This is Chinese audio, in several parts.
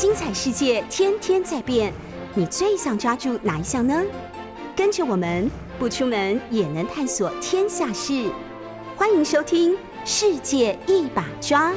精彩世界天天在变，你最想抓住哪一项呢？跟着我们不出门也能探索天下事，欢迎收听《世界一把抓》。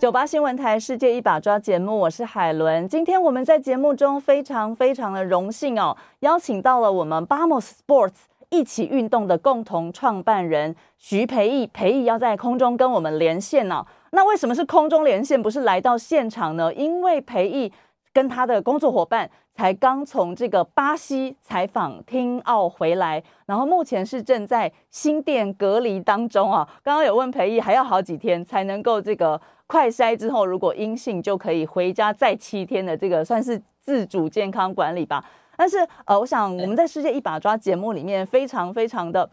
九八新闻台《世界一把抓》节目，我是海伦。今天我们在节目中非常非常的荣幸哦，邀请到了我们 Bamos Sports 一起运动的共同创办人徐培义。培义要在空中跟我们连线呢。那为什么是空中连线，不是来到现场呢？因为培义跟他的工作伙伴才刚从这个巴西采访听奥回来，然后目前是正在新店隔离当中啊。刚刚有问培义，还要好几天才能够这个。快筛之后，如果阴性就可以回家再七天的这个算是自主健康管理吧。但是呃，我想我们在世界一把抓节目里面非常非常的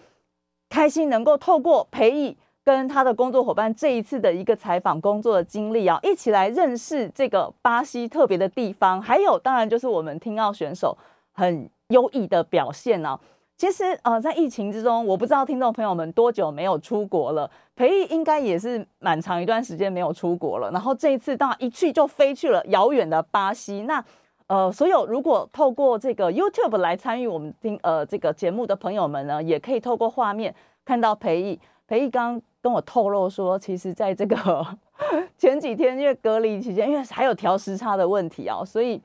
开心，能够透过培义跟他的工作伙伴这一次的一个采访工作的经历啊，一起来认识这个巴西特别的地方，还有当然就是我们听奥选手很优异的表现呢。其实呃，在疫情之中，我不知道听众朋友们多久没有出国了。裴毅应该也是蛮长一段时间没有出国了。然后这一次，当然一去就飞去了遥远的巴西。那呃，所有如果透过这个 YouTube 来参与我们听呃这个节目的朋友们呢，也可以透过画面看到裴毅。裴毅刚跟我透露说，其实在这个 前几天因为隔离期间，因为还有调时差的问题啊，所以。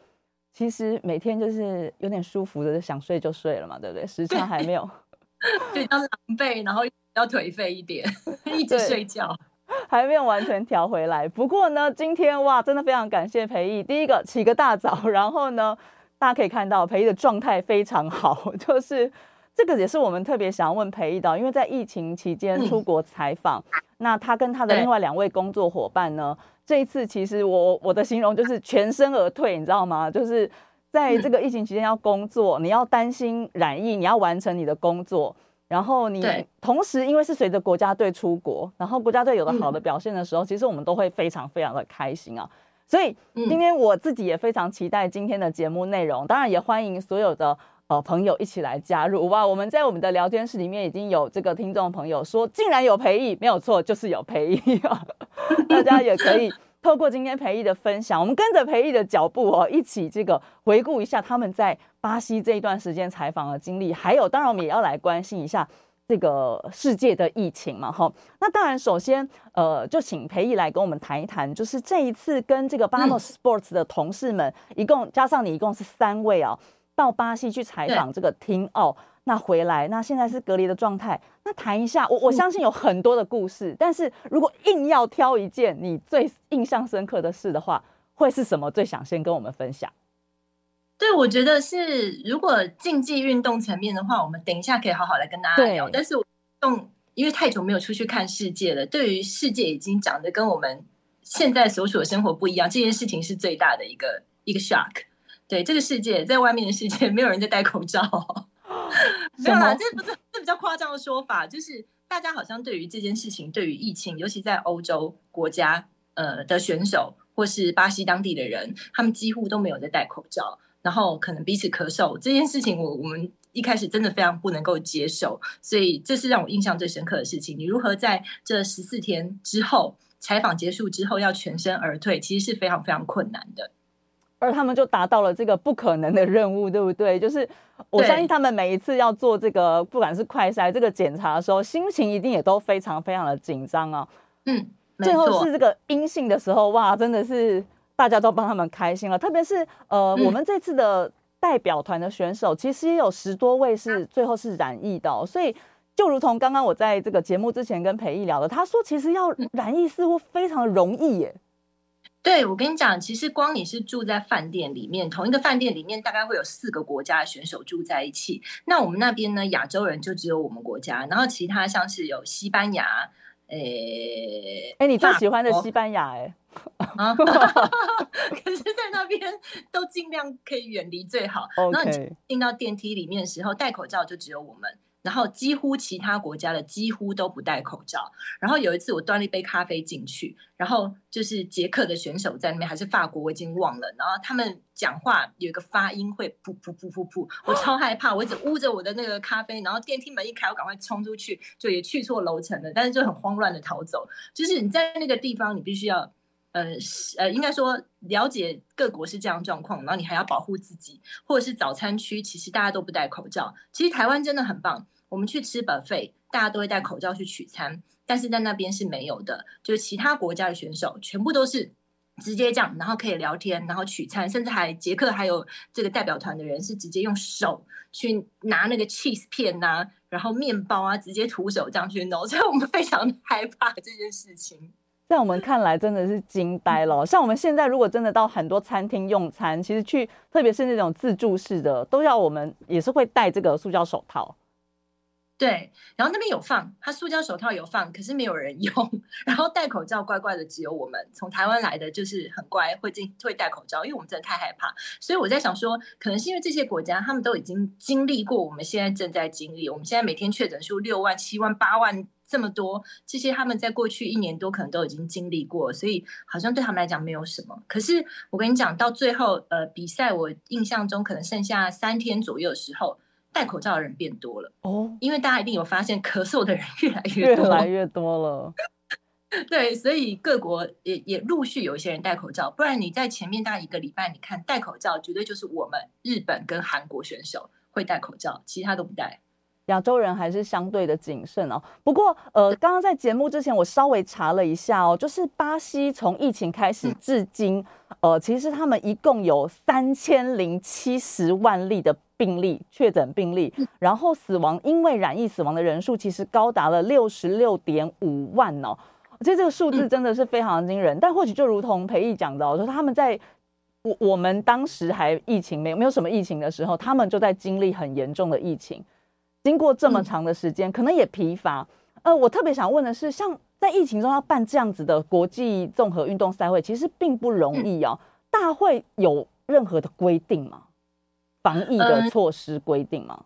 其实每天就是有点舒服的，想睡就睡了嘛，对不对？时差还没有，比较狼狈，然后要颓废一点，一直睡觉，还没有完全调回来。不过呢，今天哇，真的非常感谢裴毅。第一个起个大早，然后呢，大家可以看到裴毅的状态非常好，就是这个也是我们特别想要问裴毅的，因为在疫情期间出国采访，那他跟他的另外两位工作伙伴呢？这一次其实我我的形容就是全身而退，你知道吗？就是在这个疫情期间要工作，你要担心染疫，你要完成你的工作，然后你同时因为是随着国家队出国，然后国家队有了好的表现的时候，其实我们都会非常非常的开心啊。所以今天我自己也非常期待今天的节目内容，当然也欢迎所有的呃朋友一起来加入哇！我们在我们的聊天室里面已经有这个听众朋友说，竟然有培益，没有错，就是有培益啊。大家也可以透过今天培毅的分享，我们跟着培毅的脚步哦，一起这个回顾一下他们在巴西这一段时间采访的经历，还有当然我们也要来关心一下这个世界的疫情嘛，哈。那当然首先呃，就请培毅来跟我们谈一谈，就是这一次跟这个 Bamos Sports 的同事们，一共加上你一共是三位啊，到巴西去采访这个听奥。那回来，那现在是隔离的状态。那谈一下，我我相信有很多的故事，但是如果硬要挑一件你最印象深刻的事的话，会是什么？最想先跟我们分享？对，我觉得是如果竞技运动层面的话，我们等一下可以好好来跟大家聊。但是我动，因为太久没有出去看世界了，对于世界已经长得跟我们现在所处的生活不一样，这件事情是最大的一个一个 shock。对，这个世界在外面的世界，没有人在戴口罩。没有啦，这不是这比较夸张的说法，就是大家好像对于这件事情，对于疫情，尤其在欧洲国家呃的选手或是巴西当地的人，他们几乎都没有在戴口罩，然后可能彼此咳嗽这件事情，我我们一开始真的非常不能够接受，所以这是让我印象最深刻的事情。你如何在这十四天之后采访结束之后要全身而退，其实是非常非常困难的。而他们就达到了这个不可能的任务，对不对？就是我相信他们每一次要做这个，不管是快筛这个检查的时候，心情一定也都非常非常的紧张啊。嗯，最后是这个阴性的时候，哇，真的是大家都帮他们开心了。特别是呃，我们这次的代表团的选手，其实也有十多位是最后是染疫的，所以就如同刚刚我在这个节目之前跟裴毅聊的，他说其实要染疫似乎非常容易耶。对，我跟你讲，其实光你是住在饭店里面，同一个饭店里面大概会有四个国家的选手住在一起。那我们那边呢，亚洲人就只有我们国家，然后其他像是有西班牙，诶，哎，你最喜欢的西班牙，哎，啊，可是在那边都尽量可以远离最好。然后你进到电梯里面的时候，戴口罩就只有我们。然后几乎其他国家的几乎都不戴口罩。然后有一次我端了一杯咖啡进去，然后就是捷克的选手在那边，还是法国，我已经忘了。然后他们讲话有一个发音会噗噗噗噗噗，我超害怕，我一直捂着我的那个咖啡。然后电梯门一开，我赶快冲出去，就也去错楼层了，但是就很慌乱的逃走。就是你在那个地方，你必须要。呃，呃，应该说了解各国是这样状况，然后你还要保护自己，或者是早餐区，其实大家都不戴口罩。其实台湾真的很棒，我们去吃 buffet，大家都会戴口罩去取餐，但是在那边是没有的。就是其他国家的选手全部都是直接这样，然后可以聊天，然后取餐，甚至还捷克还有这个代表团的人是直接用手去拿那个 cheese 片呐，然后面包啊，直接徒手这样去弄，所以我们非常害怕这件事情。在我们看来，真的是惊呆了。像我们现在如果真的到很多餐厅用餐，其实去特别是那种自助式的，都要我们也是会戴这个塑胶手套。对，然后那边有放，他塑胶手套有放，可是没有人用。然后戴口罩乖乖的只有我们，从台湾来的就是很乖，会进会戴口罩，因为我们真的太害怕。所以我在想说，可能是因为这些国家他们都已经经历过我们现在正在经历，我们现在每天确诊数六万、七万、八万。这么多，这些他们在过去一年多可能都已经经历过，所以好像对他们来讲没有什么。可是我跟你讲，到最后，呃，比赛我印象中可能剩下三天左右的时候，戴口罩的人变多了哦，因为大家一定有发现，咳嗽的人越来越多，越来越多了。对，所以各国也也陆续有一些人戴口罩，不然你在前面大概一个礼拜，你看戴口罩绝对就是我们日本跟韩国选手会戴口罩，其他都不戴。亚洲人还是相对的谨慎哦。不过，呃，刚刚在节目之前，我稍微查了一下哦，就是巴西从疫情开始至今，呃，其实他们一共有三千零七十万例的病例确诊病例，然后死亡因为染疫死亡的人数其实高达了六十六点五万哦。其实这个数字真的是非常惊人。但或许就如同裴毅讲的，说他们在我我们当时还疫情没有没有什么疫情的时候，他们就在经历很严重的疫情。经过这么长的时间，可能也疲乏。呃，我特别想问的是，像在疫情中要办这样子的国际综合运动赛会，其实并不容易哦。大会有任何的规定吗？防疫的措施规定吗？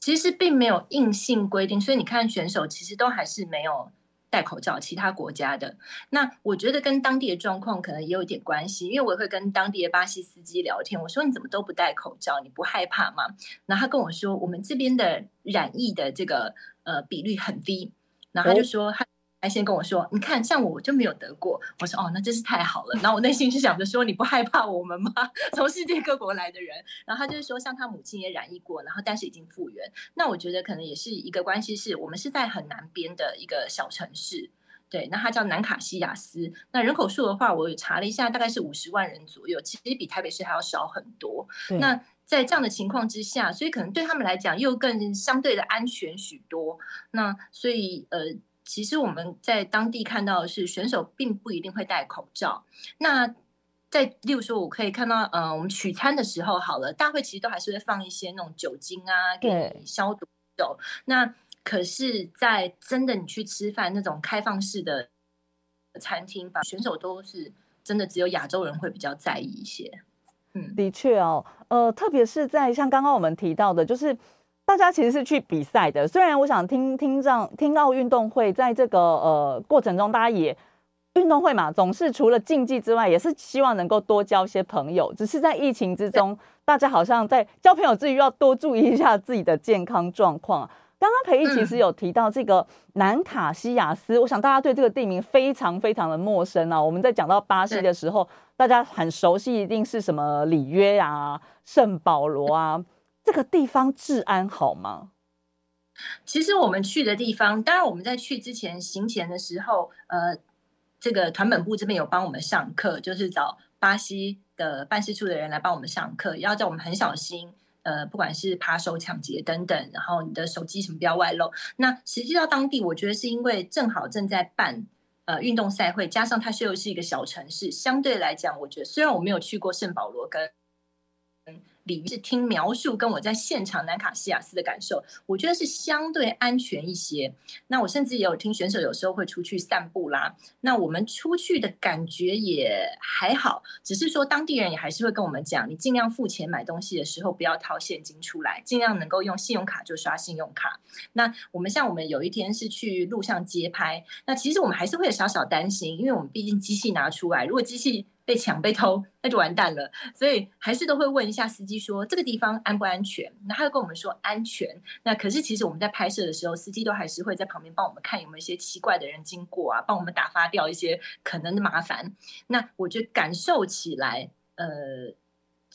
其实并没有硬性规定，所以你看选手其实都还是没有。戴口罩，其他国家的那我觉得跟当地的状况可能也有一点关系，因为我会跟当地的巴西司机聊天，我说你怎么都不戴口罩，你不害怕吗？然后他跟我说，我们这边的染疫的这个呃比率很低，然后他就说他。还先跟我说，你看像我我就没有得过。我说哦，那真是太好了。然后我内心是想着说，你不害怕我们吗？从世界各国来的人。然后他就是说，像他母亲也染疫过，然后但是已经复原。那我觉得可能也是一个关系，是我们是在很南边的一个小城市，对，那它叫南卡西亚斯。那人口数的话，我查了一下，大概是五十万人左右，其实比台北市还要少很多。那在这样的情况之下，所以可能对他们来讲又更相对的安全许多。那所以呃。其实我们在当地看到的是，选手并不一定会戴口罩。那在例如说，我可以看到，呃，我们取餐的时候，好了，大会其实都还是会放一些那种酒精啊，给你消毒酒。那可是，在真的你去吃饭那种开放式的餐厅，吧选手都是真的只有亚洲人会比较在意一些。嗯，的确哦，呃，特别是在像刚刚我们提到的，就是。大家其实是去比赛的，虽然我想听听这样听奥运动会，在这个呃过程中，大家也运动会嘛，总是除了竞技之外，也是希望能够多交一些朋友。只是在疫情之中，大家好像在交朋友之余，要多注意一下自己的健康状况。刚刚裴毅其实有提到这个南卡西亚斯，我想大家对这个地名非常非常的陌生啊。我们在讲到巴西的时候，大家很熟悉，一定是什么里约啊、圣保罗啊。这个地方治安好吗？其实我们去的地方，当然我们在去之前行前的时候，呃，这个团本部这边有帮我们上课，就是找巴西的办事处的人来帮我们上课，要叫我们很小心，呃，不管是扒手、抢劫等等，然后你的手机什么不要外露。那实际到当地，我觉得是因为正好正在办呃运动赛会，加上它又是一个小城市，相对来讲，我觉得虽然我没有去过圣保罗跟。里是听描述，跟我在现场南卡西亚斯的感受，我觉得是相对安全一些。那我甚至也有听选手有时候会出去散步啦，那我们出去的感觉也还好，只是说当地人也还是会跟我们讲，你尽量付钱买东西的时候不要掏现金出来，尽量能够用信用卡就刷信用卡。那我们像我们有一天是去路上街拍，那其实我们还是会有小小担心，因为我们毕竟机器拿出来，如果机器。被抢被偷，那就完蛋了。所以还是都会问一下司机说这个地方安不安全？那他就跟我们说安全。那可是其实我们在拍摄的时候，司机都还是会在旁边帮我们看有没有一些奇怪的人经过啊，帮我们打发掉一些可能的麻烦。那我觉得感受起来，呃，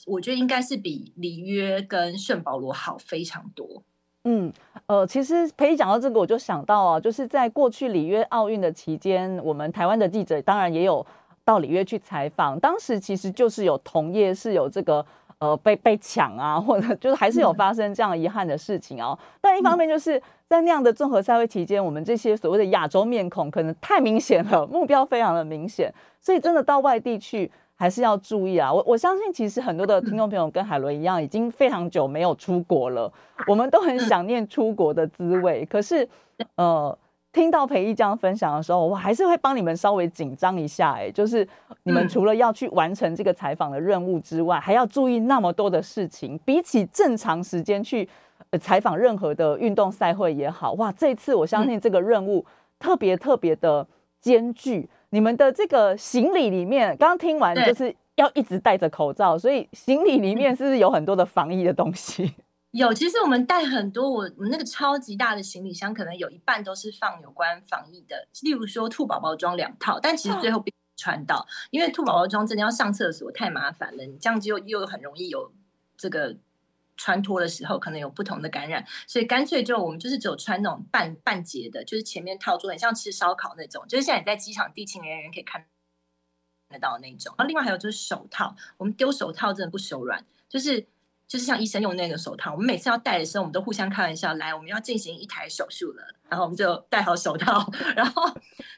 我觉得应该是比里约跟圣保罗好非常多。嗯，呃，其实陪你讲到这个，我就想到啊，就是在过去里约奥运的期间，我们台湾的记者当然也有。到里约去采访，当时其实就是有同业是有这个呃被被抢啊，或者就是还是有发生这样遗憾的事情哦。但一方面就是在那样的综合赛会期间，我们这些所谓的亚洲面孔可能太明显了，目标非常的明显，所以真的到外地去还是要注意啊。我我相信其实很多的听众朋友跟海伦一样，已经非常久没有出国了，我们都很想念出国的滋味。可是呃。听到裴毅这样分享的时候，我还是会帮你们稍微紧张一下。哎，就是你们除了要去完成这个采访的任务之外，还要注意那么多的事情。比起正常时间去采访任何的运动赛会也好，哇，这次我相信这个任务特别特别的艰巨。你们的这个行李里面，刚刚听完就是要一直戴着口罩，所以行李里面是不是有很多的防疫的东西？有，其实我们带很多，我我们那个超级大的行李箱，可能有一半都是放有关防疫的，例如说兔宝宝装两套，但其实最后被穿到，因为兔宝宝装真的要上厕所太麻烦了，你这样子又又很容易有这个穿脱的时候，可能有不同的感染，所以干脆就我们就是只有穿那种半半截的，就是前面套住很像吃烧烤那种，就是现在你在机场地勤人员可以看得到那种。然后另外还有就是手套，我们丢手套真的不手软，就是。就是像医生用那个手套，我们每次要戴的时候，我们都互相开玩笑，来，我们要进行一台手术了，然后我们就戴好手套，然后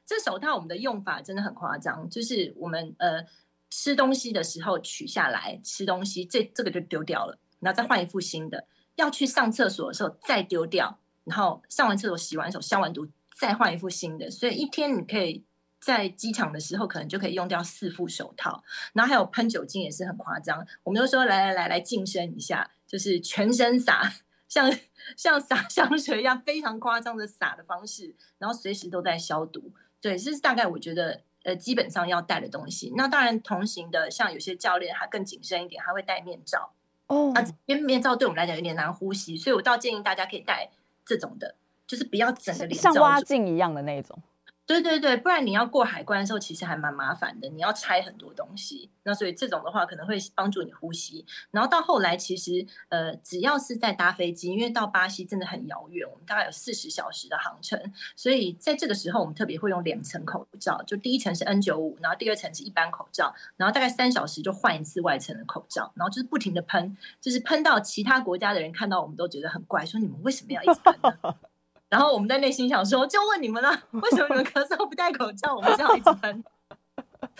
这手套我们的用法真的很夸张，就是我们呃吃东西的时候取下来吃东西，这这个就丢掉了，然后再换一副新的，要去上厕所的时候再丢掉，然后上完厕所洗完手消完毒再换一副新的，所以一天你可以。在机场的时候，可能就可以用掉四副手套，然后还有喷酒精也是很夸张。我们就说来来来来净身一下，就是全身洒，像像洒 香水一样，非常夸张的洒的方式，然后随时都在消毒。对，这是大概我觉得呃基本上要带的东西。那当然同行的，像有些教练他更谨慎一点，他会戴面罩哦。啊，因为面罩对我们来讲有点难呼吸，所以我倒建议大家可以戴这种的，就是不要整个脸像挖镜一样的那种。对对对，不然你要过海关的时候，其实还蛮麻烦的。你要拆很多东西，那所以这种的话可能会帮助你呼吸。然后到后来，其实呃，只要是在搭飞机，因为到巴西真的很遥远，我们大概有四十小时的航程，所以在这个时候，我们特别会用两层口罩，就第一层是 N 九五，然后第二层是一般口罩，然后大概三小时就换一次外层的口罩，然后就是不停的喷，就是喷到其他国家的人看到我们都觉得很怪，说你们为什么要一直喷呢？然后我们在内心想说，就问你们了，为什么你们咳嗽不戴口罩？我们这样一直喷。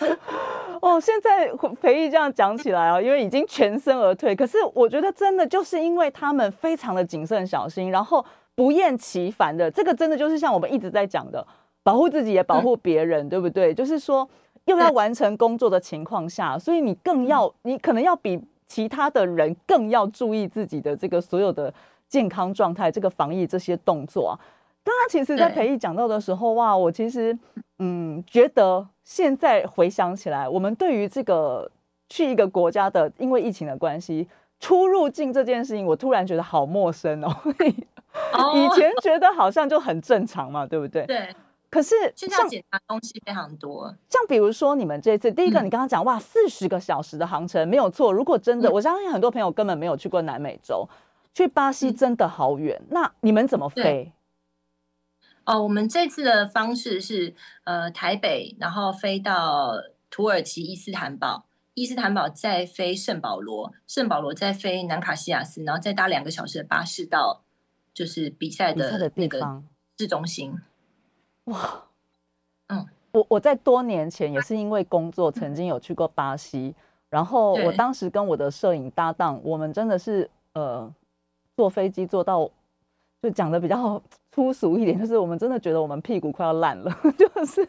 哦，现在裴毅这样讲起来啊，因为已经全身而退。可是我觉得真的就是因为他们非常的谨慎小心，然后不厌其烦的，这个真的就是像我们一直在讲的，保护自己也保护别人，对不对？就是说又要完成工作的情况下，所以你更要，你可能要比其他的人更要注意自己的这个所有的。健康状态，这个防疫这些动作啊，刚刚其实，在培育讲到的时候，哇，我其实嗯，觉得现在回想起来，我们对于这个去一个国家的，因为疫情的关系，出入境这件事情，我突然觉得好陌生哦。以前觉得好像就很正常嘛，对不对？对。可是现在检查东西非常多，像比如说你们这次，第一个你刚刚讲哇，四十个小时的航程没有错。如果真的，我相信很多朋友根本没有去过南美洲。去巴西真的好远，那你们怎么飞？哦，我们这次的方式是呃台北，然后飞到土耳其伊斯坦堡，伊斯坦堡再飞圣保罗，圣保罗再飞南卡西亚斯，然后再搭两个小时的巴士到就是比赛的那个市中心。哇，嗯，我我在多年前也是因为工作曾经有去过巴西。然后我当时跟我的摄影搭档，我们真的是呃坐飞机坐到，就讲的比较 粗俗一点，就是我们真的觉得我们屁股快要烂了，就是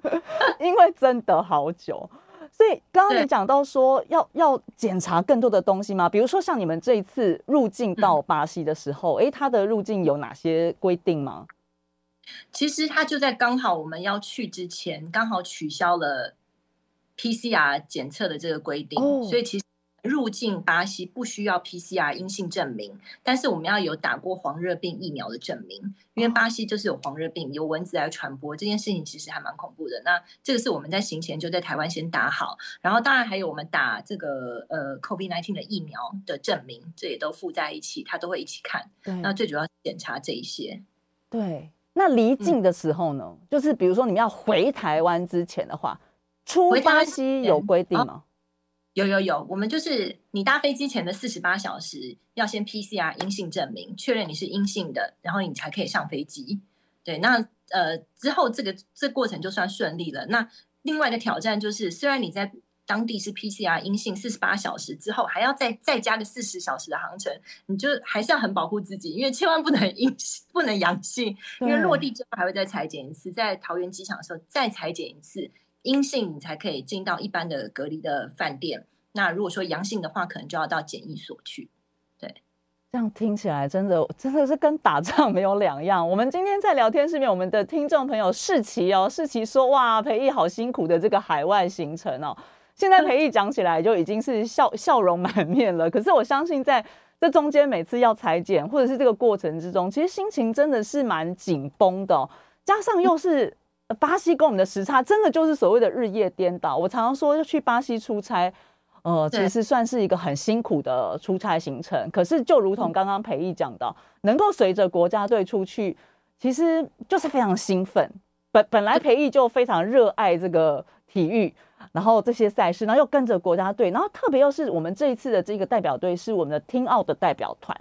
因为真的好久。所以刚刚你讲到说要要检查更多的东西吗？比如说像你们这一次入境到巴西的时候，哎，它的入境有哪些规定吗？其实它就在刚好我们要去之前，刚好取消了 PCR 检测的这个规定，所以其实入境巴西不需要 PCR 阴性证明，但是我们要有打过黄热病疫苗的证明，因为巴西就是有黄热病，由蚊子来传播这件事情其实还蛮恐怖的。那这个是我们在行前就在台湾先打好，然后当然还有我们打这个呃 COVID-19 的疫苗的证明，这也都附在一起，他都会一起看。那最主要检查这一些，对。那离境的时候呢？就是比如说你们要回台湾之前的话，出巴西有规定吗？有有有，我们就是你搭飞机前的四十八小时要先 PCR 阴性证明，确认你是阴性的，然后你才可以上飞机。对，那呃之后这个这过程就算顺利了。那另外的挑战就是，虽然你在当地是 PCR 阴性，四十八小时之后还要再再加个四十小时的航程，你就还是要很保护自己，因为千万不能阴不能阳性，因为落地之后还会再裁剪一次，在桃园机场的时候再裁剪一次，阴性你才可以进到一般的隔离的饭店。那如果说阳性的话，可能就要到检疫所去。对，这样听起来真的真的是跟打仗没有两样。我们今天在聊天室面，我们的听众朋友世奇哦，世奇说哇，培义好辛苦的这个海外行程哦。现在 培义讲起来就已经是笑笑容满面了，可是我相信在这中间每次要裁剪或者是这个过程之中，其实心情真的是蛮紧绷的，加上又是巴西跟我们的时差，真的就是所谓的日夜颠倒。我常常说去巴西出差，呃，其实算是一个很辛苦的出差行程。可是就如同刚刚培义讲到，能够随着国家队出去，其实就是非常兴奋。本本来培义就非常热爱这个体育。然后这些赛事，然后又跟着国家队，然后特别又是我们这一次的这个代表队是我们的听奥的代表团。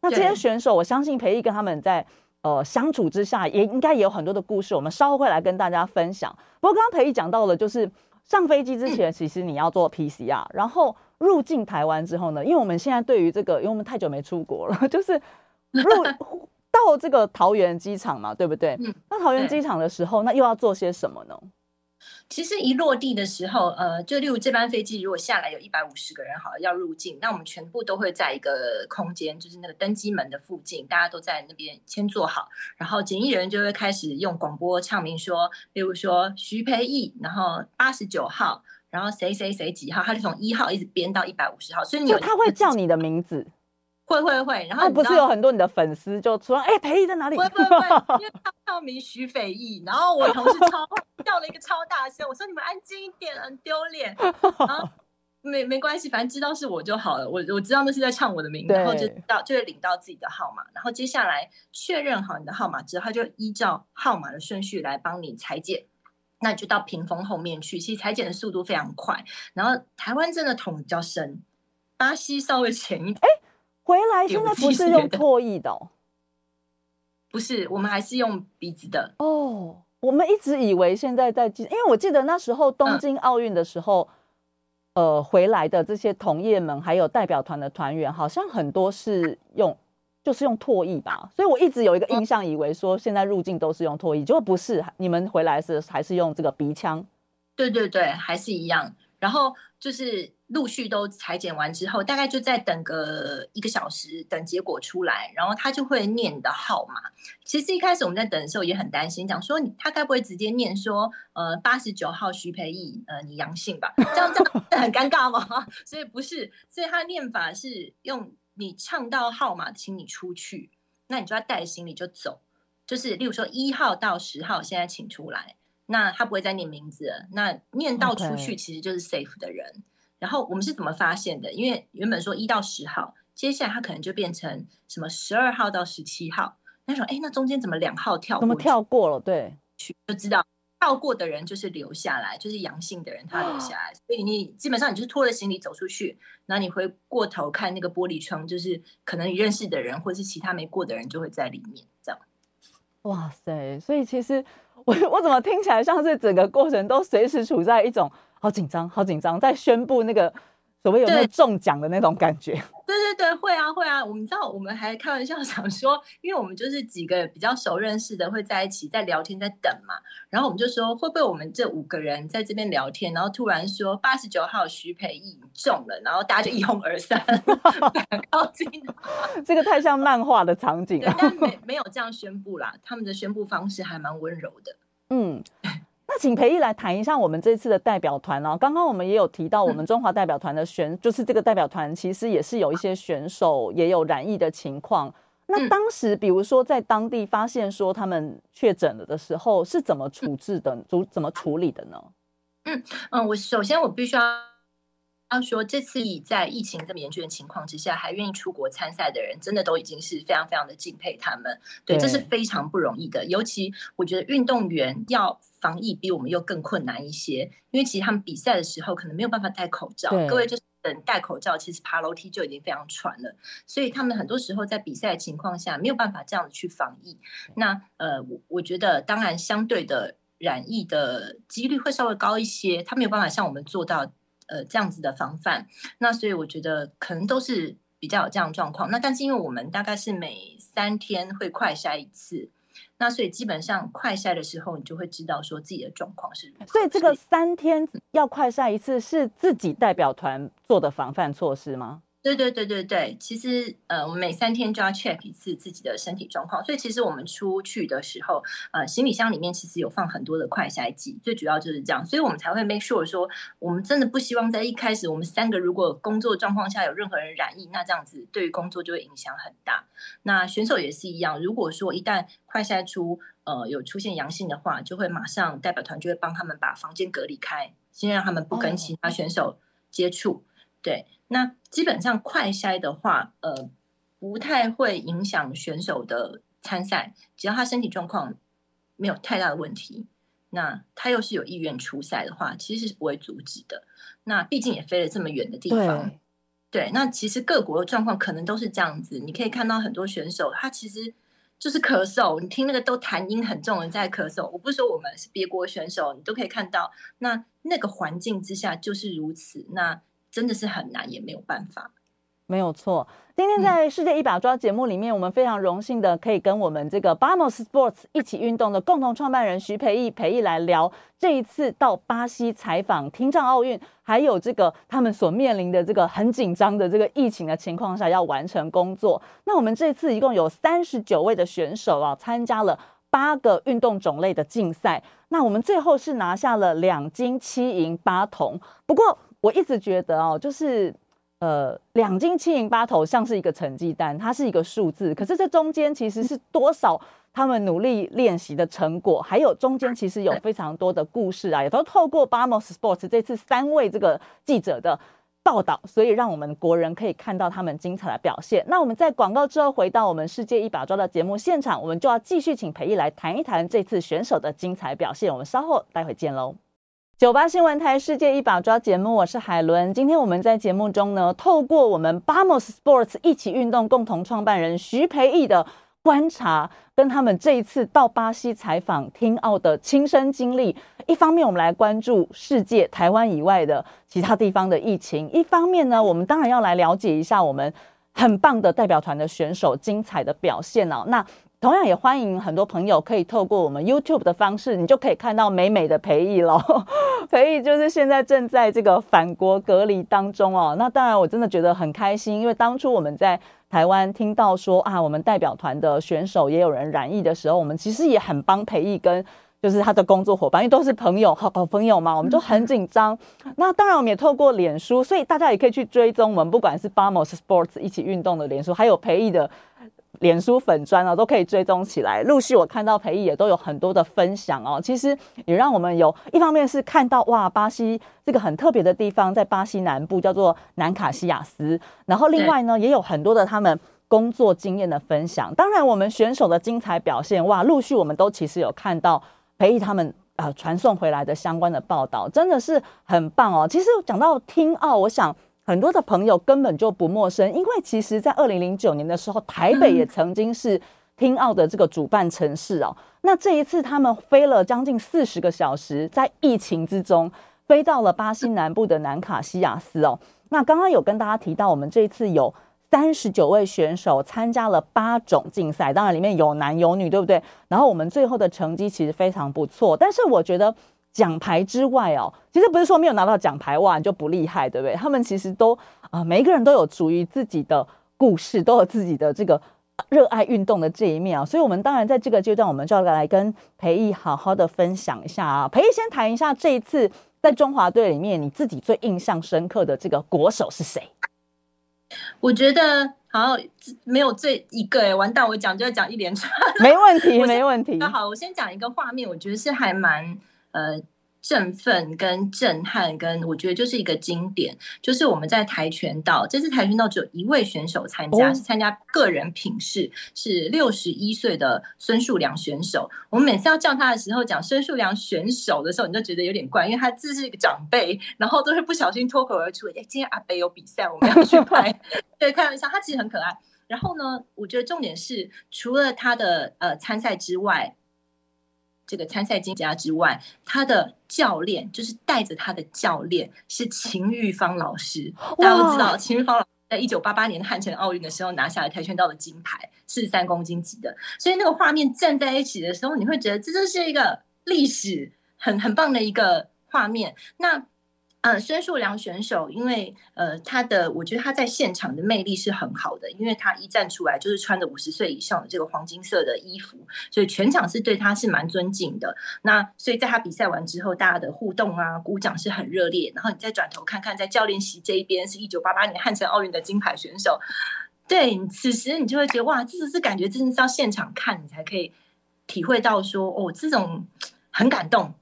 那这些选手，我相信培义跟他们在呃相处之下，也应该也有很多的故事。我们稍后会来跟大家分享。不过刚刚培义讲到了，就是上飞机之前，其实你要做 PCR，然后入境台湾之后呢，因为我们现在对于这个，因为我们太久没出国了，就是入 到这个桃园机场嘛，对不对？那桃园机场的时候，那又要做些什么呢？其实一落地的时候，呃，就例如这班飞机如果下来有一百五十个人，好要入境，那我们全部都会在一个空间，就是那个登机门的附近，大家都在那边先坐好，然后检疫人就会开始用广播唱名说，例如说徐培义，然后八十九号，然后谁谁谁几号，他就从一号一直编到一百五十号，所以你他会叫你的名字。会会会，然后不是有很多你的粉丝就说，哎，裴毅在哪里？会会会，因为他叫名徐斐毅，然后我同事超 叫了一个超大声，我说你们安静一点，很丢脸。然后 没没关系，反正知道是我就好了。我我知道那是在唱我的名，然后就到就会领到自己的号码，然后接下来确认好你的号码之后，他就依照号码的顺序来帮你裁剪。那你就到屏风后面去，其实裁剪的速度非常快。然后台湾真的桶比较深，巴西稍微浅一点。回来现在不是用唾液的，不是，我们还是用鼻子的。哦，我们一直以为现在在，因为我记得那时候东京奥运的时候，呃，回来的这些同业们还有代表团的团员，好像很多是用，就是用唾液吧。所以我一直有一个印象，以为说现在入境都是用唾液，结果不是，你们回来是还是用这个鼻腔。对对对，还是一样。然后就是。陆续都裁剪完之后，大概就再等个一个小时，等结果出来，然后他就会念你的号码。其实一开始我们在等的时候也很担心，讲说你他该不会直接念说，呃，八十九号徐培义，呃，你阳性吧？这样这样很尴尬吗？所以不是，所以他念法是用你唱到号码，请你出去，那你就要带行李就走。就是例如说一号到十号，现在请出来，那他不会再念名字了。那念到出去，其实就是 safe 的人。然后我们是怎么发现的？因为原本说一到十号，接下来它可能就变成什么十二号到十七号。那种哎，那中间怎么两号跳？怎么跳过了？对，就知道跳过的人就是留下来，就是阳性的人他留下来。所以你基本上你就是拖着行李走出去，然后你回过头看那个玻璃窗，就是可能你认识的人或者是其他没过的人就会在里面。这样，哇塞！所以其实我 我怎么听起来像是整个过程都随时处在一种。好紧张，好紧张！在宣布那个所谓有没有中奖的那种感觉？对对对，会啊会啊。我们知道，我们还开玩笑 想说，因为我们就是几个比较熟认识的，会在一起在聊天，在等嘛。然后我们就说，会不会我们这五个人在这边聊天，然后突然说八十九号徐培义中了，然后大家就一哄而散，靠近。这个太像漫画的场景了。但没没有这样宣布啦，他们的宣布方式还蛮温柔的。嗯。那请裴毅来谈一下我们这次的代表团哦。刚刚我们也有提到，我们中华代表团的选，就是这个代表团其实也是有一些选手也有染疫的情况。那当时，比如说在当地发现说他们确诊了的时候，是怎么处置的？怎怎么处理的呢？嗯嗯，我首先我必须要。要说这次在疫情这么严峻的情况之下，还愿意出国参赛的人，真的都已经是非常非常的敬佩他们。对，这是非常不容易的。尤其我觉得运动员要防疫比我们又更困难一些，因为其实他们比赛的时候可能没有办法戴口罩。各位就是等戴口罩，其实爬楼梯就已经非常喘了。所以他们很多时候在比赛的情况下没有办法这样子去防疫。那呃，我我觉得当然相对的染疫的几率会稍微高一些，他没有办法像我们做到。呃，这样子的防范，那所以我觉得可能都是比较有这样状况。那但是因为我们大概是每三天会快筛一次，那所以基本上快筛的时候，你就会知道说自己的状况是。所以这个三天要快筛一次，是自己代表团做的防范措施吗？对对对对对，其实呃，我们每三天就要 check 一次自己的身体状况，所以其实我们出去的时候，呃，行李箱里面其实有放很多的快筛剂，最主要就是这样，所以我们才会 make sure 说，我们真的不希望在一开始我们三个如果工作状况下有任何人染疫，那这样子对于工作就会影响很大。那选手也是一样，如果说一旦快筛出呃有出现阳性的话，就会马上代表团就会帮他们把房间隔离开，先让他们不跟其他选手接触。对，那基本上快筛的话，呃，不太会影响选手的参赛，只要他身体状况没有太大的问题，那他又是有意愿出赛的话，其实是不会阻止的。那毕竟也飞了这么远的地方，对，那其实各国的状况可能都是这样子。你可以看到很多选手，他其实就是咳嗽，你听那个都痰音很重的在咳嗽。我不是说我们是别国选手，你都可以看到，那那个环境之下就是如此。那真的是很难，也没有办法。没有错，今天在世界一把抓节目里面，我们非常荣幸的可以跟我们这个 Bamos Sports 一起运动的共同创办人徐培义培义来聊这一次到巴西采访听障奥运，还有这个他们所面临的这个很紧张的这个疫情的情况下要完成工作。那我们这次一共有三十九位的选手啊，参加了八个运动种类的竞赛。那我们最后是拿下了两金七银八铜。不过我一直觉得哦，就是呃，两金七零八头像是一个成绩单，它是一个数字。可是这中间其实是多少他们努力练习的成果，还有中间其实有非常多的故事啊，也都透过 Bamos Sports 这次三位这个记者的报道，所以让我们国人可以看到他们精彩的表现。那我们在广告之后回到我们世界一把抓的节目现场，我们就要继续请裴毅来谈一谈这次选手的精彩表现。我们稍后待会见喽。九八新闻台世界一把抓节目，我是海伦。今天我们在节目中呢，透过我们 Bamos Sports 一起运动共同创办人徐培义的观察，跟他们这一次到巴西采访听奥的亲身经历。一方面，我们来关注世界台湾以外的其他地方的疫情；一方面呢，我们当然要来了解一下我们很棒的代表团的选手精彩的表现哦。那同样也欢迎很多朋友可以透过我们 YouTube 的方式，你就可以看到美美的培义了。培义就是现在正在这个返国隔离当中哦。那当然我真的觉得很开心，因为当初我们在台湾听到说啊，我们代表团的选手也有人染疫的时候，我们其实也很帮培义跟就是他的工作伙伴，因为都是朋友好 好朋友嘛，我们就很紧张。那当然我们也透过脸书，所以大家也可以去追踪我们，不管是 Bamos Sports 一起运动的脸书，还有培义的。脸书粉砖啊，都可以追踪起来。陆续我看到培毅也都有很多的分享哦。其实也让我们有一方面是看到哇，巴西这个很特别的地方，在巴西南部叫做南卡西亚斯。然后另外呢，也有很多的他们工作经验的分享。当然，我们选手的精彩表现哇，陆续我们都其实有看到培义他们啊传送回来的相关的报道，真的是很棒哦。其实讲到听奥，我想。很多的朋友根本就不陌生，因为其实，在二零零九年的时候，台北也曾经是听奥的这个主办城市哦。那这一次，他们飞了将近四十个小时，在疫情之中飞到了巴西南部的南卡西亚斯哦。那刚刚有跟大家提到，我们这一次有三十九位选手参加了八种竞赛，当然里面有男有女，对不对？然后我们最后的成绩其实非常不错，但是我觉得奖牌之外哦，其实不是说没有拿到奖牌哇你就不厉害，对不对？他们其实都啊，每一个人都有属于自己的故事，都有自己的这个。热爱运动的这一面啊，所以我们当然在这个阶段，我们就要来跟裴毅好好的分享一下啊。裴毅先谈一下这一次在中华队里面，你自己最印象深刻的这个国手是谁？我觉得好没有最一个哎，完蛋，我讲就要讲一连串，没问题，没问题。那好，我先讲一个画面，我觉得是还蛮呃。振奋跟震撼，跟我觉得就是一个经典，就是我们在跆拳道，这次跆拳道只有一位选手参加，是参加个人品试，是六十一岁的孙树良选手。我们每次要叫他的时候，讲孙树良选手的时候，你就觉得有点怪，因为他自是一个长辈，然后都会不小心脱口而出：“哎，今天阿北有比赛，我们要去拍。”对，开玩笑，他其实很可爱。然后呢，我觉得重点是，除了他的呃参赛之外。这个参赛金家之外，他的教练就是带着他的教练是秦玉芳老师。大家都知道，秦玉芳老师在一九八八年汉城奥运的时候拿下了跆拳道的金牌，四十三公斤级的。所以那个画面站在一起的时候，你会觉得这就是一个历史很很棒的一个画面。那。嗯，孙树良选手，因为呃，他的我觉得他在现场的魅力是很好的，因为他一站出来就是穿着五十岁以上的这个黄金色的衣服，所以全场是对他是蛮尊敬的。那所以在他比赛完之后，大家的互动啊、鼓掌是很热烈。然后你再转头看看，在教练席这一边是一九八八年汉城奥运的金牌选手，对，此时你就会觉得哇，这是感觉真的是要现场看你才可以体会到说哦，这种很感动。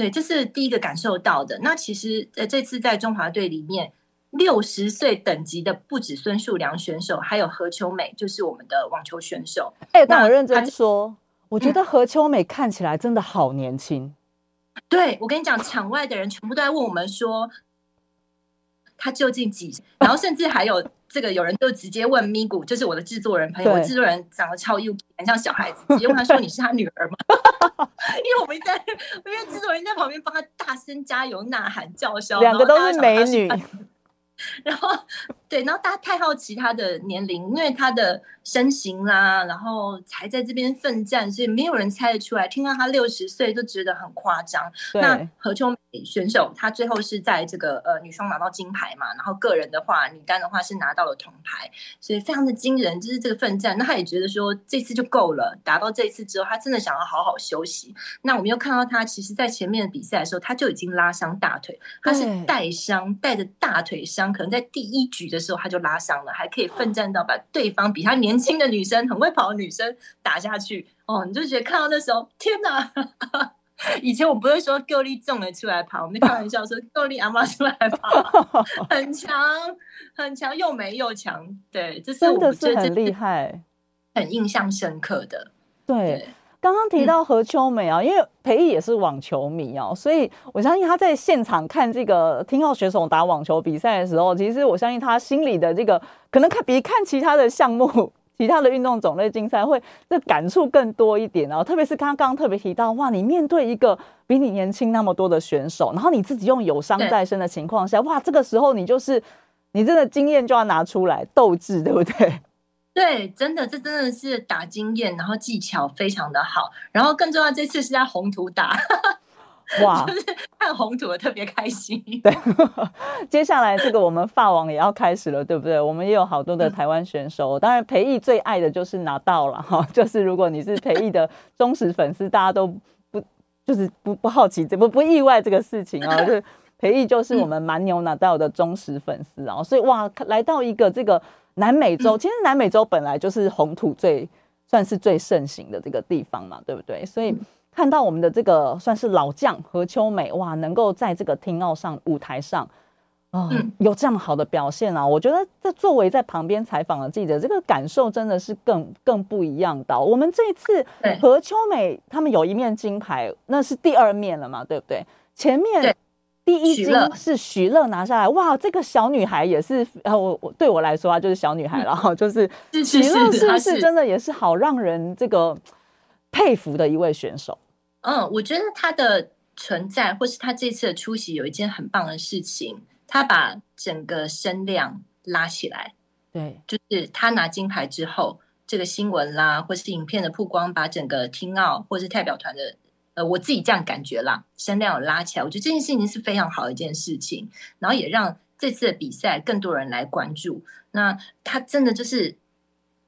对，这是第一个感受到的。那其实，呃，这次在中华队里面，六十岁等级的不止孙树良选手，还有何秋美，就是我们的网球选手。哎，那我认真说，我觉得何秋美看起来真的好年轻。对，我跟你讲，场外的人全部都在问我们说，他究竟几？然后甚至还有这个有人就直接问咪咕，就是我的制作人朋友，我制作人长得超幼，很像小孩子，直接问他 说：“你是他女儿吗？” 因为我们在，因为制作人在旁边帮他大声加油、呐喊、叫嚣，两个都是美女。然后，对，然后大家太好奇他的年龄，因为他的身形啦，然后才在这边奋战，所以没有人猜得出来。听到他六十岁，都觉得很夸张。那何秋美选手，她最后是在这个呃女双拿到金牌嘛，然后个人的话，女单的话是拿到了铜牌，所以非常的惊人。就是这个奋战，那他也觉得说这次就够了，达到这一次之后，他真的想要好好休息。那我们又看到他，其实在前面的比赛的时候，他就已经拉伤大腿，他是带伤，带着大腿伤。可能在第一局的时候他就拉伤了，还可以奋战到把对方比他年轻的女生、很会跑的女生打下去。哦，你就觉得看到那时候，天哪！以前我不会说够力重的出来跑，我们开玩笑说够力阿妈出来跑，很强，很强，又美又强。对，这是真的是很厉害，很印象深刻的。对。刚刚提到何秋美啊，因为裴毅也是网球迷哦，所以我相信他在现场看这个听号选手打网球比赛的时候，其实我相信他心里的这个可能看比看其他的项目、其他的运动种类竞赛会这感触更多一点哦。特别是刚刚特别提到，哇，你面对一个比你年轻那么多的选手，然后你自己用有伤在身的情况下，哇，这个时候你就是你真的经验就要拿出来斗志，对不对？对，真的，这真的是打经验，然后技巧非常的好，然后更重要，这次是在红土打，哇，就是看红土的特别开心。对，接下来这个我们法网也要开始了，对不对？我们也有好多的台湾选手，当然裴毅最爱的就是拿到了哈，就是如果你是裴毅的忠实粉丝，大家都不就是不不好奇，不不意外这个事情啊，就是裴毅就是我们蛮牛拿到的忠实粉丝啊，所以哇，来到一个这个。南美洲其实南美洲本来就是红土最算是最盛行的这个地方嘛，对不对？所以看到我们的这个算是老将何秋美哇，能够在这个听奥上舞台上啊有这样好的表现啊，我觉得这作为在旁边采访的记者，这个感受真的是更更不一样的。我们这一次何秋美他们有一面金牌，那是第二面了嘛，对不对？前面。第一金是徐乐拿下来，哇，这个小女孩也是，呃，我我对我来说啊，就是小女孩了哈，就是徐乐是不是真的也是好让人这个佩服的一位选手？嗯，我觉得他的存在或是他这次的出席有一件很棒的事情。他把整个声量拉起来。对，就是他拿金牌之后，这个新闻啦，或是影片的曝光，把整个听奥或是代表团的，呃，我自己这样感觉啦，声量有拉起来。我觉得这件事情是非常好的一件事情，然后也让这次的比赛更多人来关注。那他真的就是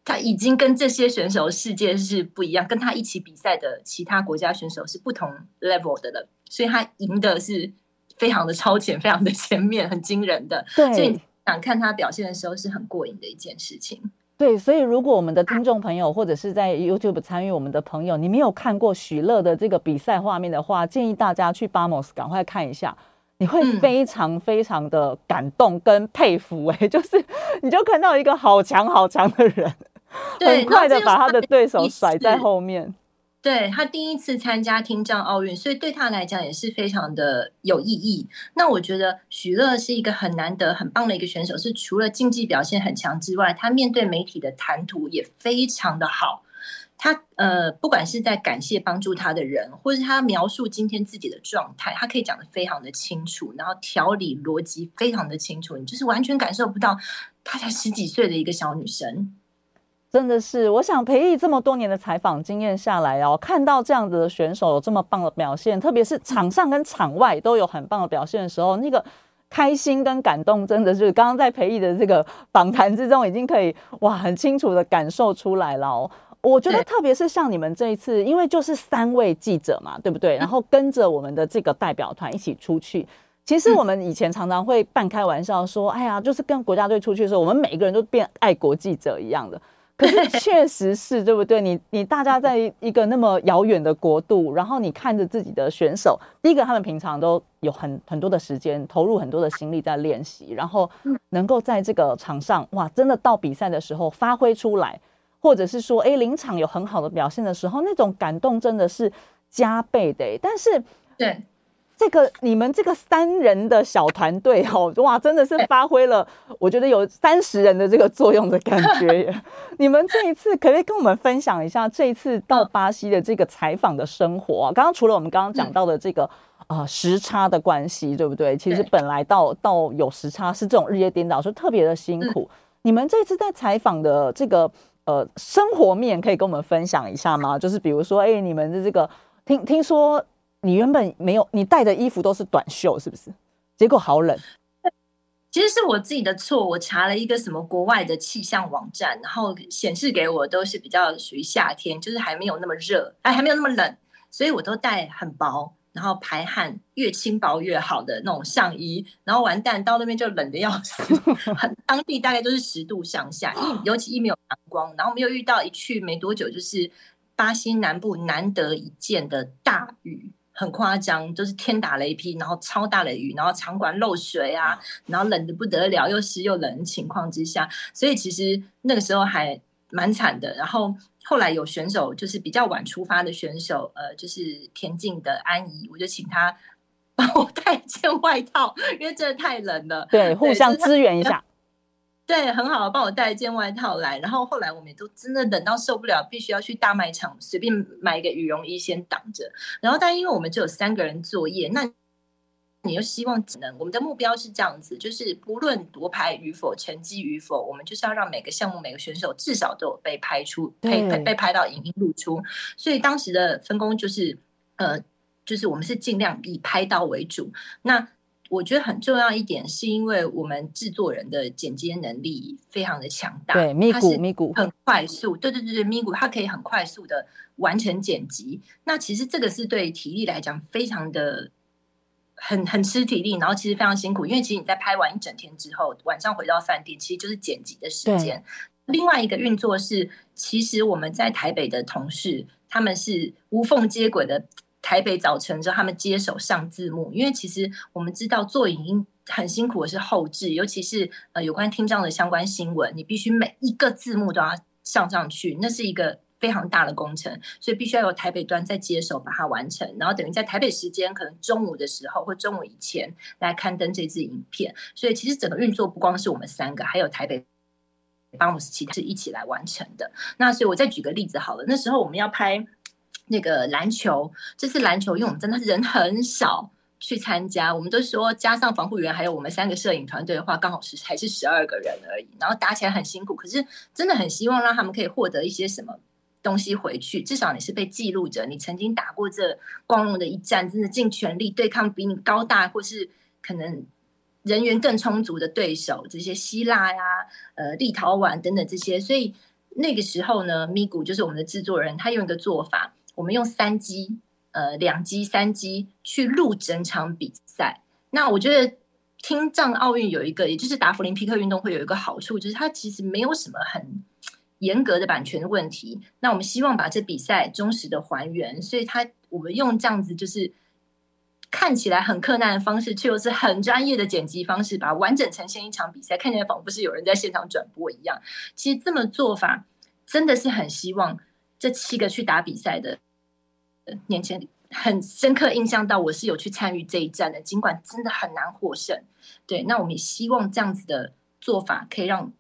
他已经跟这些选手世界是不一样，跟他一起比赛的其他国家选手是不同 level 的了，所以他赢的是非常的超前，非常的前面，很惊人的。对。所以想看他表现的时候是很过瘾的一件事情。对，所以如果我们的听众朋友或者是在 YouTube 参与我们的朋友，你没有看过许乐的这个比赛画面的话，建议大家去 Bamos 赶快看一下，你会非常非常的感动跟佩服。哎，就是你就看到一个好强好强的人，很快的把他的对手甩在后面。对他第一次参加听障奥运，所以对他来讲也是非常的有意义。那我觉得许乐是一个很难得、很棒的一个选手，是除了竞技表现很强之外，他面对媒体的谈吐也非常的好。他呃，不管是在感谢帮助他的人，或是他描述今天自己的状态，他可以讲的非常的清楚，然后条理逻辑非常的清楚，你就是完全感受不到他才十几岁的一个小女生。真的是，我想培育这么多年的采访经验下来哦，看到这样子的选手有这么棒的表现，特别是场上跟场外都有很棒的表现的时候，那个开心跟感动，真的是刚刚在培育的这个访谈之中，已经可以哇很清楚的感受出来了。哦。我觉得特别是像你们这一次，因为就是三位记者嘛，对不对？然后跟着我们的这个代表团一起出去。其实我们以前常常会半开玩笑说，哎呀，就是跟国家队出去的时候，我们每一个人都变爱国记者一样的。可是确实是对不对？你你大家在一个那么遥远的国度，然后你看着自己的选手，第一个他们平常都有很很多的时间投入很多的心力在练习，然后能够在这个场上哇，真的到比赛的时候发挥出来，或者是说哎临场有很好的表现的时候，那种感动真的是加倍的。但是对。这个你们这个三人的小团队哦，哇，真的是发挥了，我觉得有三十人的这个作用的感觉。你们这一次可不可以跟我们分享一下这一次到巴西的这个采访的生活啊？刚刚除了我们刚刚讲到的这个啊时差的关系，对不对？其实本来到到有时差是这种日夜颠倒，是特别的辛苦。你们这次在采访的这个呃生活面，可以跟我们分享一下吗？就是比如说，哎，你们的这个听听说。你原本没有，你带的衣服都是短袖，是不是？结果好冷。其实是我自己的错，我查了一个什么国外的气象网站，然后显示给我都是比较属于夏天，就是还没有那么热，哎，还没有那么冷，所以我都带很薄，然后排汗越轻薄越好的那种上衣，然后完蛋到那边就冷的要死，很 当地大概都是十度上下，一尤其一没有阳光，然后我们又遇到一去没多久就是巴西南部难得一见的大雨。很夸张，就是天打雷劈，然后超大的雨，然后场馆漏水啊，然后冷的不得了，又湿又冷的情况之下，所以其实那个时候还蛮惨的。然后后来有选手，就是比较晚出发的选手，呃，就是田径的安怡，我就请他帮我 带一件外套，因为真的太冷了。对，互相支援一下。对，很好，帮我带一件外套来。然后后来我们也都真的冷到受不了，必须要去大卖场随便买一个羽绒衣先挡着。然后，但因为我们只有三个人作业，那你又希望只能我们的目标是这样子，就是不论夺牌与否、成绩与否，我们就是要让每个项目、每个选手至少都有被拍出、被被拍到影音露出。所以当时的分工就是，呃，就是我们是尽量以拍到为主。那我觉得很重要一点，是因为我们制作人的剪接能力非常的强大，对，咪咕咪咕很快速，对对对对，咪咕它可以很快速的完成剪辑。那其实这个是对体力来讲非常的很很吃体力，然后其实非常辛苦，因为其实你在拍完一整天之后，晚上回到饭店，其实就是剪辑的时间。另外一个运作是，其实我们在台北的同事，他们是无缝接轨的。台北早晨之后，他们接手上字幕，因为其实我们知道做影音很辛苦的是后置，尤其是呃有关听障的相关新闻，你必须每一个字幕都要上上去，那是一个非常大的工程，所以必须要由台北端再接手把它完成，然后等于在台北时间可能中午的时候或中午以前来刊登这支影片，所以其实整个运作不光是我们三个，还有台北帮我们其他是一起来完成的。那所以我再举个例子好了，那时候我们要拍。那个篮球，这次篮球，因为我们真的人很少，去参加，我们都说加上防护员还有我们三个摄影团队的话，刚好是还是十二个人而已。然后打起来很辛苦，可是真的很希望让他们可以获得一些什么东西回去，至少你是被记录着，你曾经打过这光荣的一战，真的尽全力对抗比你高大或是可能人员更充足的对手，这些希腊呀、呃立陶宛等等这些。所以那个时候呢，咪咕就是我们的制作人，他用一个做法，我们用三机。呃，两机、三机去录整场比赛。那我觉得听障奥运有一个，也就是达芙林匹克运动会有一个好处，就是它其实没有什么很严格的版权问题。那我们希望把这比赛忠实的还原，所以它我们用这样子就是看起来很困难的方式，却又是很专业的剪辑方式，把完整呈现一场比赛，看起来仿佛是有人在现场转播一样。其实这么做法真的是很希望这七个去打比赛的。年前很深刻印象到我是有去参与这一战的，尽管真的很难获胜。对，那我们也希望这样子的做法可以让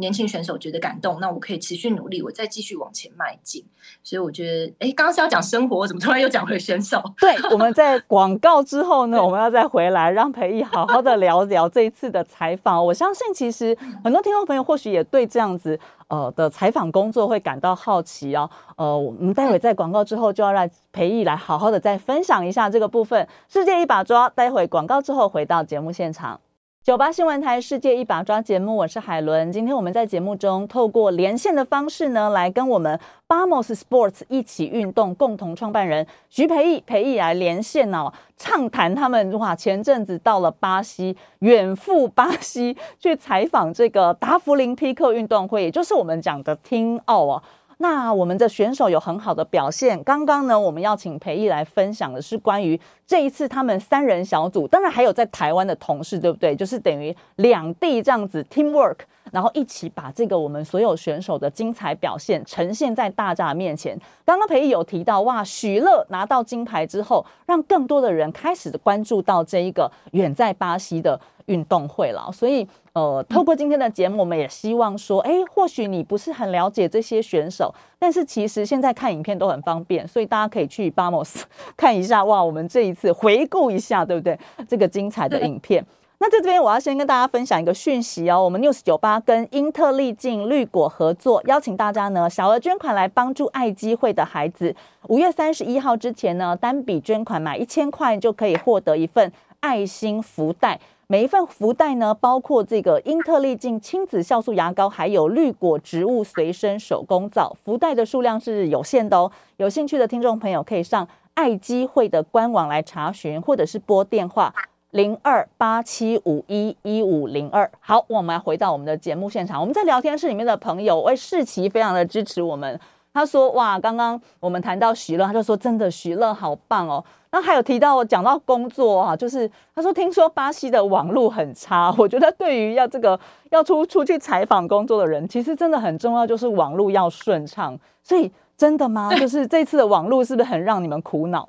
年轻选手觉得感动。那我可以持续努力，我再继续往前迈进。所以我觉得，哎，刚刚是要讲生活，我怎么突然又讲回选手？对，我们在 广告之后呢，我们要再回来让裴毅好好的聊聊这一次的采访。我相信，其实很多听众朋友或许也对这样子。呃的采访工作会感到好奇哦，呃，我们待会在广告之后就要让裴毅来好好的再分享一下这个部分。世界一把抓，待会广告之后回到节目现场。九八新闻台世界一把抓节目，我是海伦。今天我们在节目中透过连线的方式呢，来跟我们 Bamos Sports 一起运动共同创办人徐培义培义来连线哦，畅谈他们哇前阵子到了巴西，远赴巴西去采访这个达芙林匹克运动会，也就是我们讲的听奥啊。那我们的选手有很好的表现。刚刚呢，我们要请裴毅来分享的是关于这一次他们三人小组，当然还有在台湾的同事，对不对？就是等于两地这样子 team work，然后一起把这个我们所有选手的精彩表现呈现在大家面前。刚刚裴毅有提到，哇，许乐拿到金牌之后，让更多的人开始关注到这一个远在巴西的运动会了，所以。呃，透过今天的节目，我们也希望说，哎，或许你不是很了解这些选手，但是其实现在看影片都很方便，所以大家可以去 Bamos 看一下，哇，我们这一次回顾一下，对不对？这个精彩的影片。那在这边，我要先跟大家分享一个讯息哦，我们 News 九八跟英特利进绿果合作，邀请大家呢小额捐款来帮助爱机会的孩子。五月三十一号之前呢，单笔捐款买一千块就可以获得一份爱心福袋。每一份福袋呢，包括这个英特利净亲子酵素牙膏，还有绿果植物随身手工皂。福袋的数量是有限的哦。有兴趣的听众朋友可以上爱机会的官网来查询，或者是拨电话零二八七五一一五零二。好，我们来回到我们的节目现场。我们在聊天室里面的朋友，为世奇非常的支持我们。他说：“哇，刚刚我们谈到徐乐，他就说真的，徐乐好棒哦。那还有提到讲到工作啊，就是他说听说巴西的网络很差。我觉得对于要这个要出出去采访工作的人，其实真的很重要，就是网络要顺畅。所以真的吗？就是这次的网络是不是很让你们苦恼？”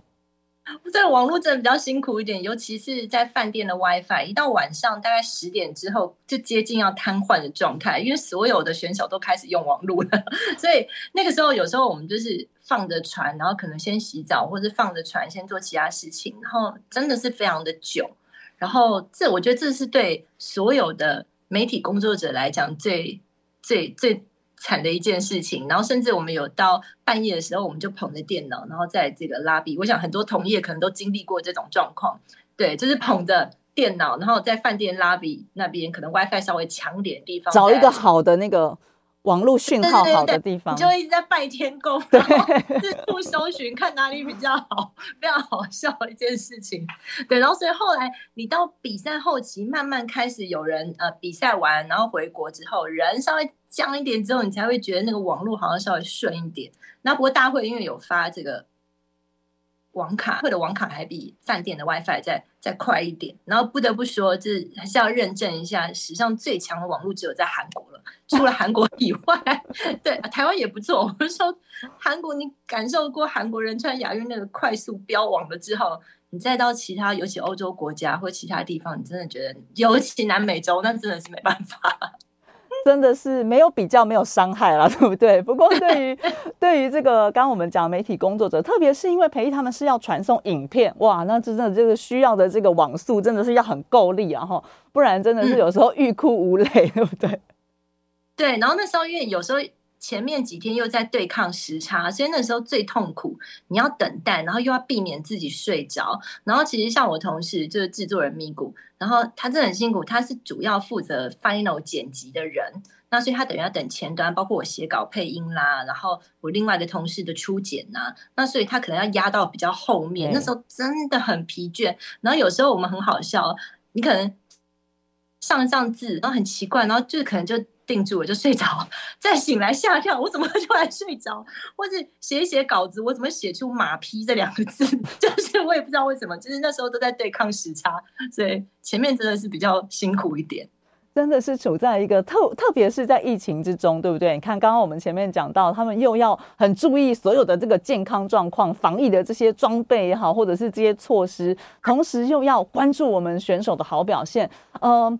这个网络真的比较辛苦一点，尤其是在饭店的 WiFi，一到晚上大概十点之后，就接近要瘫痪的状态，因为所有的选手都开始用网络了，所以那个时候有时候我们就是放着船，然后可能先洗澡，或者放着船先做其他事情，然后真的是非常的久。然后这我觉得这是对所有的媒体工作者来讲最最最。惨的一件事情，然后甚至我们有到半夜的时候，我们就捧着电脑，然后在这个拉比，我想很多同业可能都经历过这种状况，对，就是捧着电脑，然后在饭店拉比那边，可能 WiFi 稍微强点的地方，找一个好的那个。网络讯号好的地方，就一直在拜天公，然后四处搜寻，看哪里比较好，非常好笑的一件事情。对，然后所以后来你到比赛后期，慢慢开始有人呃比赛完，然后回国之后，人稍微降一点之后，你才会觉得那个网络好像稍微顺一点。那不过大会因为有发这个。网卡或者网卡还比饭店的 WiFi 再再快一点，然后不得不说，这还是要认证一下，史上最强的网络只有在韩国了，除了韩国以外，对台湾也不错。我说，韩国你感受过韩国人穿亚运那个快速标网了之后，你再到其他，尤其欧洲国家或其他地方，你真的觉得，尤其南美洲，那真的是没办法。真的是没有比较，没有伤害了，对不对？不过对于 对于这个刚刚我们讲媒体工作者，特别是因为培育他们是要传送影片，哇，那真的这个需要的这个网速真的是要很够力啊，哈，不然真的是有时候欲哭无泪，对不对？对，然后那时候因为有时候。前面几天又在对抗时差，所以那时候最痛苦。你要等待，然后又要避免自己睡着。然后其实像我同事就是制作人咪咕，然后他真的很辛苦，他是主要负责 final 剪辑的人。那所以他等于要等前端，包括我写稿配音啦，然后我另外的同事的初剪呐。那所以他可能要压到比较后面，那时候真的很疲倦。然后有时候我们很好笑，你可能上上字，然后很奇怪，然后就可能就。定住我就睡着，再醒来吓跳，我怎么突然睡着？或者写一写稿子，我怎么写出“马匹”这两个字？就是我也不知道为什么，就是那时候都在对抗时差，所以前面真的是比较辛苦一点。真的是处在一个特，特别是在疫情之中，对不对？你看刚刚我们前面讲到，他们又要很注意所有的这个健康状况、防疫的这些装备也好，或者是这些措施，同时又要关注我们选手的好表现，嗯。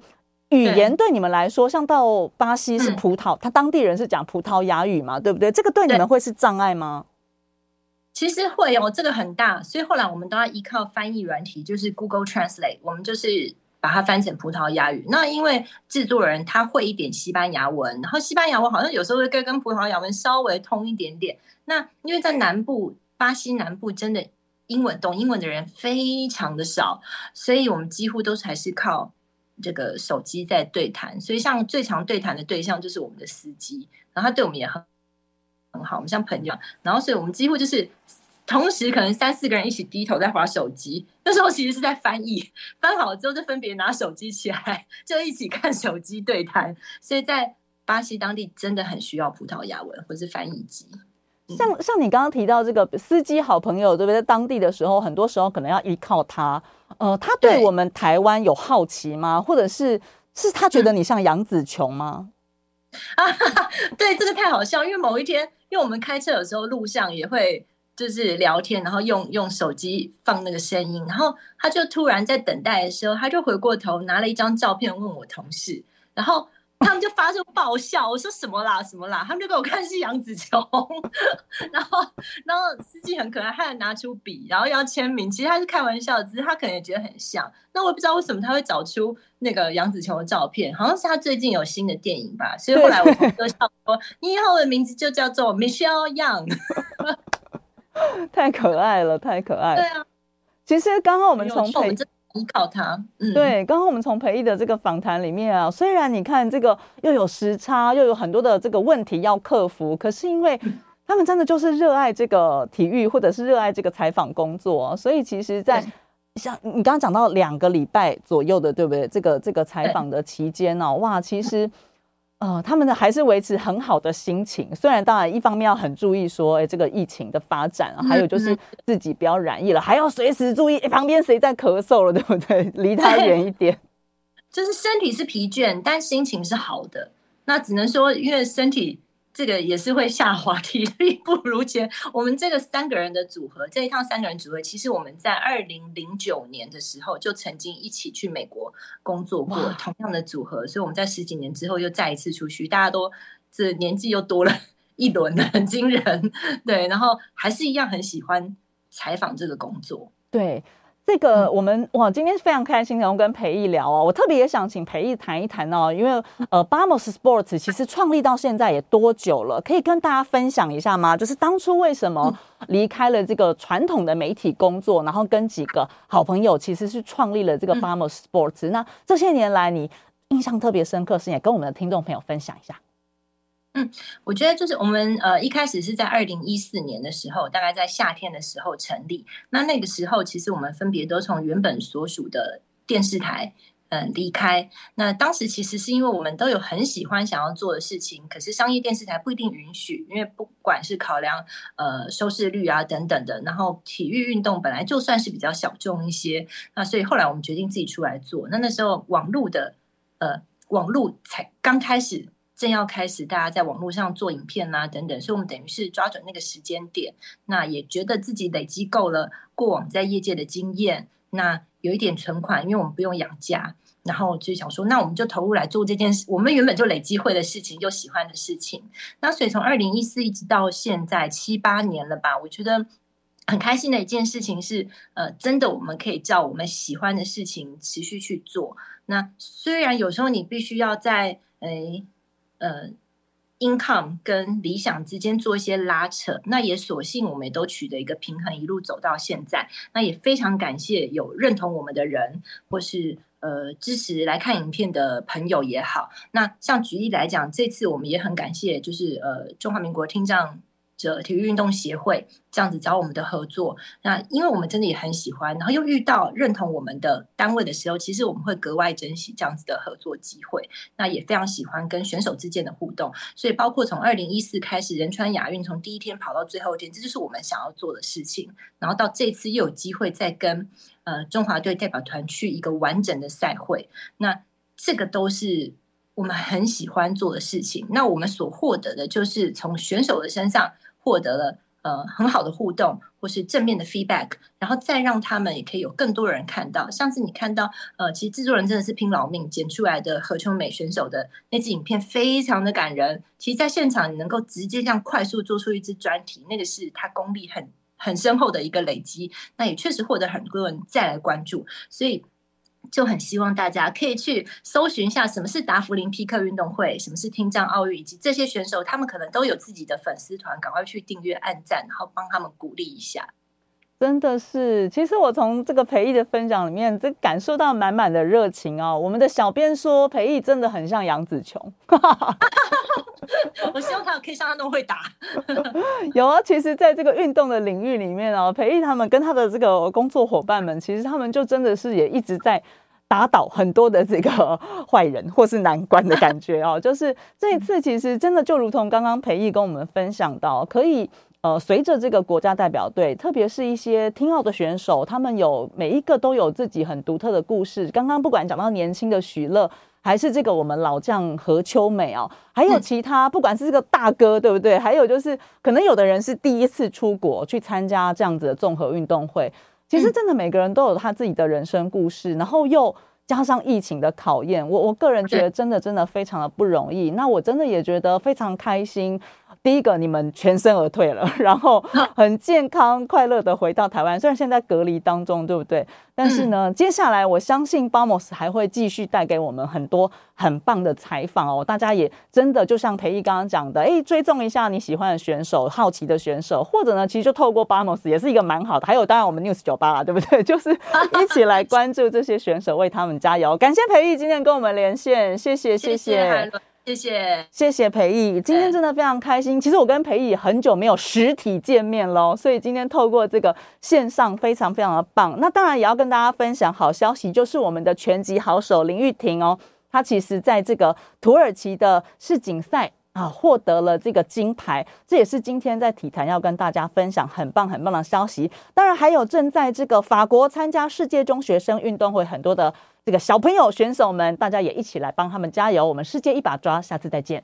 语言对你们来说，像到巴西是葡萄，他当地人是讲葡萄牙语嘛，对不对？这个对你们会是障碍吗？其实会哦，这个很大，所以后来我们都要依靠翻译软体，就是 Google Translate，我们就是把它翻成葡萄牙语。那因为制作人他会一点西班牙文，然后西班牙文好像有时候会跟跟葡萄牙文稍微通一点点。那因为在南部，巴西南部真的英文懂英文的人非常的少，所以我们几乎都是还是靠。这个手机在对谈，所以像最常对谈的对象就是我们的司机，然后他对我们也很很好，我们像朋友。然后，所以我们几乎就是同时可能三四个人一起低头在划手机。那时候其实是在翻译，翻好了之后就分别拿手机起来，就一起看手机对谈。所以在巴西当地真的很需要葡萄牙文或是翻译机。像像你刚刚提到这个司机好朋友，对不对？在当地的时候，很多时候可能要依靠他。呃，他对我们台湾有好奇吗？或者是是他觉得你像杨紫琼吗？啊，对，这个太好笑。因为某一天，因为我们开车有时候录像也会就是聊天，然后用用手机放那个声音，然后他就突然在等待的时候，他就回过头拿了一张照片问我同事，然后。他们就发出爆笑，我说什么啦什么啦，他们就给我看是杨紫琼，然后然后司机很可爱，他还拿出笔，然后要签名。其实他是开玩笑，只是他可能也觉得很像。那我也不知道为什么他会找出那个杨紫琼的照片，好像是他最近有新的电影吧。所以后来我就笑说：“你以后的名字就叫做 Michelle Young。”太可爱了，太可爱。对啊，其实刚刚我们从培。依靠他，嗯，对。刚刚我们从培艺的这个访谈里面啊，虽然你看这个又有时差，又有很多的这个问题要克服，可是因为他们真的就是热爱这个体育，或者是热爱这个采访工作，所以其实，在像你刚刚讲到两个礼拜左右的，对不对？这个这个采访的期间呢，哇，其实。呃，他们的还是维持很好的心情，虽然当然一方面要很注意说，哎，这个疫情的发展，还有就是自己不要染疫了，还要随时注意旁边谁在咳嗽了，对不对？离他远一点。就是身体是疲倦，但心情是好的。那只能说，因为身体。这个也是会下滑，体力不如前。我们这个三个人的组合，这一趟三个人组合，其实我们在二零零九年的时候就曾经一起去美国工作过，同样的组合。所以我们在十几年之后又再一次出去，大家都这年纪又多了一轮，很惊人。对，然后还是一样很喜欢采访这个工作。对。这个我们哇，今天非常开心能够跟裴毅聊哦。我特别也想请裴毅谈一谈哦，因为呃，Bamos Sports 其实创立到现在也多久了？可以跟大家分享一下吗？就是当初为什么离开了这个传统的媒体工作，然后跟几个好朋友其实是创立了这个 Bamos Sports。那这些年来你印象特别深刻，是也跟我们的听众朋友分享一下。嗯，我觉得就是我们呃一开始是在二零一四年的时候，大概在夏天的时候成立。那那个时候，其实我们分别都从原本所属的电视台嗯离开。那当时其实是因为我们都有很喜欢想要做的事情，可是商业电视台不一定允许，因为不管是考量呃收视率啊等等的，然后体育运动本来就算是比较小众一些，那所以后来我们决定自己出来做。那那时候网络的呃网络才刚开始。正要开始，大家在网络上做影片啊，等等，所以我们等于是抓准那个时间点，那也觉得自己累积够了过往在业界的经验，那有一点存款，因为我们不用养家，然后就想说，那我们就投入来做这件事。我们原本就累积会的事情，又喜欢的事情。那所以从二零一四一直到现在七八年了吧，我觉得很开心的一件事情是，呃，真的我们可以照我们喜欢的事情持续去做。那虽然有时候你必须要在，诶，呃 income 跟理想之间做一些拉扯，那也索性我们也都取得一个平衡，一路走到现在。那也非常感谢有认同我们的人，或是呃支持来看影片的朋友也好。那像举例来讲，这次我们也很感谢，就是呃中华民国听障。者体育运动协会这样子找我们的合作，那因为我们真的也很喜欢，然后又遇到认同我们的单位的时候，其实我们会格外珍惜这样子的合作机会。那也非常喜欢跟选手之间的互动，所以包括从二零一四开始仁川亚运，从第一天跑到最后一天，这就是我们想要做的事情。然后到这次又有机会再跟呃中华队代表团去一个完整的赛会，那这个都是我们很喜欢做的事情。那我们所获得的就是从选手的身上。获得了呃很好的互动，或是正面的 feedback，然后再让他们也可以有更多人看到。上次你看到呃，其实制作人真的是拼老命剪出来的何秋美选手的那支影片，非常的感人。其实，在现场你能够直接这样快速做出一支专题，那个是他功力很很深厚的一个累积。那也确实获得很多人再来关注，所以。就很希望大家可以去搜寻一下什么是达芙林匹克运动会，什么是听障奥运，以及这些选手他们可能都有自己的粉丝团，赶快去订阅、按赞，然后帮他们鼓励一下。真的是，其实我从这个培艺的分享里面，这感受到满满的热情哦。我们的小编说，培艺真的很像杨子琼。我希望他可以像他那么会打。有啊，其实，在这个运动的领域里面哦，培艺他们跟他的这个工作伙伴们，其实他们就真的是也一直在。打倒很多的这个 坏人或是难关的感觉哦，就是这一次其实真的就如同刚刚培毅跟我们分享到，可以呃随着这个国家代表队，特别是一些听奥的选手，他们有每一个都有自己很独特的故事。刚刚不管讲到年轻的许乐，还是这个我们老将何秋美哦，还有其他不管是这个大哥对不对？还有就是可能有的人是第一次出国去参加这样子的综合运动会。其实真的每个人都有他自己的人生故事，然后又加上疫情的考验，我我个人觉得真的真的非常的不容易。那我真的也觉得非常开心。第一个，你们全身而退了，然后很健康快乐的回到台湾。虽然现在隔离当中，对不对？但是呢，接下来我相信 Bamos 还会继续带给我们很多很棒的采访哦。大家也真的就像裴毅刚刚讲的，哎，追踪一下你喜欢的选手、好奇的选手，或者呢，其实就透过 Bamos 也是一个蛮好的。还有，当然我们 News 酒吧啦，对不对？就是一起来关注这些选手，为他们加油。感谢裴毅今天跟我们连线，谢谢，谢谢。谢谢谢谢裴毅，今天真的非常开心。其实我跟裴毅很久没有实体见面喽，所以今天透过这个线上非常非常的棒。那当然也要跟大家分享好消息，就是我们的拳击好手林玉婷哦，她其实在这个土耳其的世锦赛啊获得了这个金牌，这也是今天在体坛要跟大家分享很棒很棒的消息。当然还有正在这个法国参加世界中学生运动会很多的。这个小朋友选手们，大家也一起来帮他们加油！我们世界一把抓，下次再见。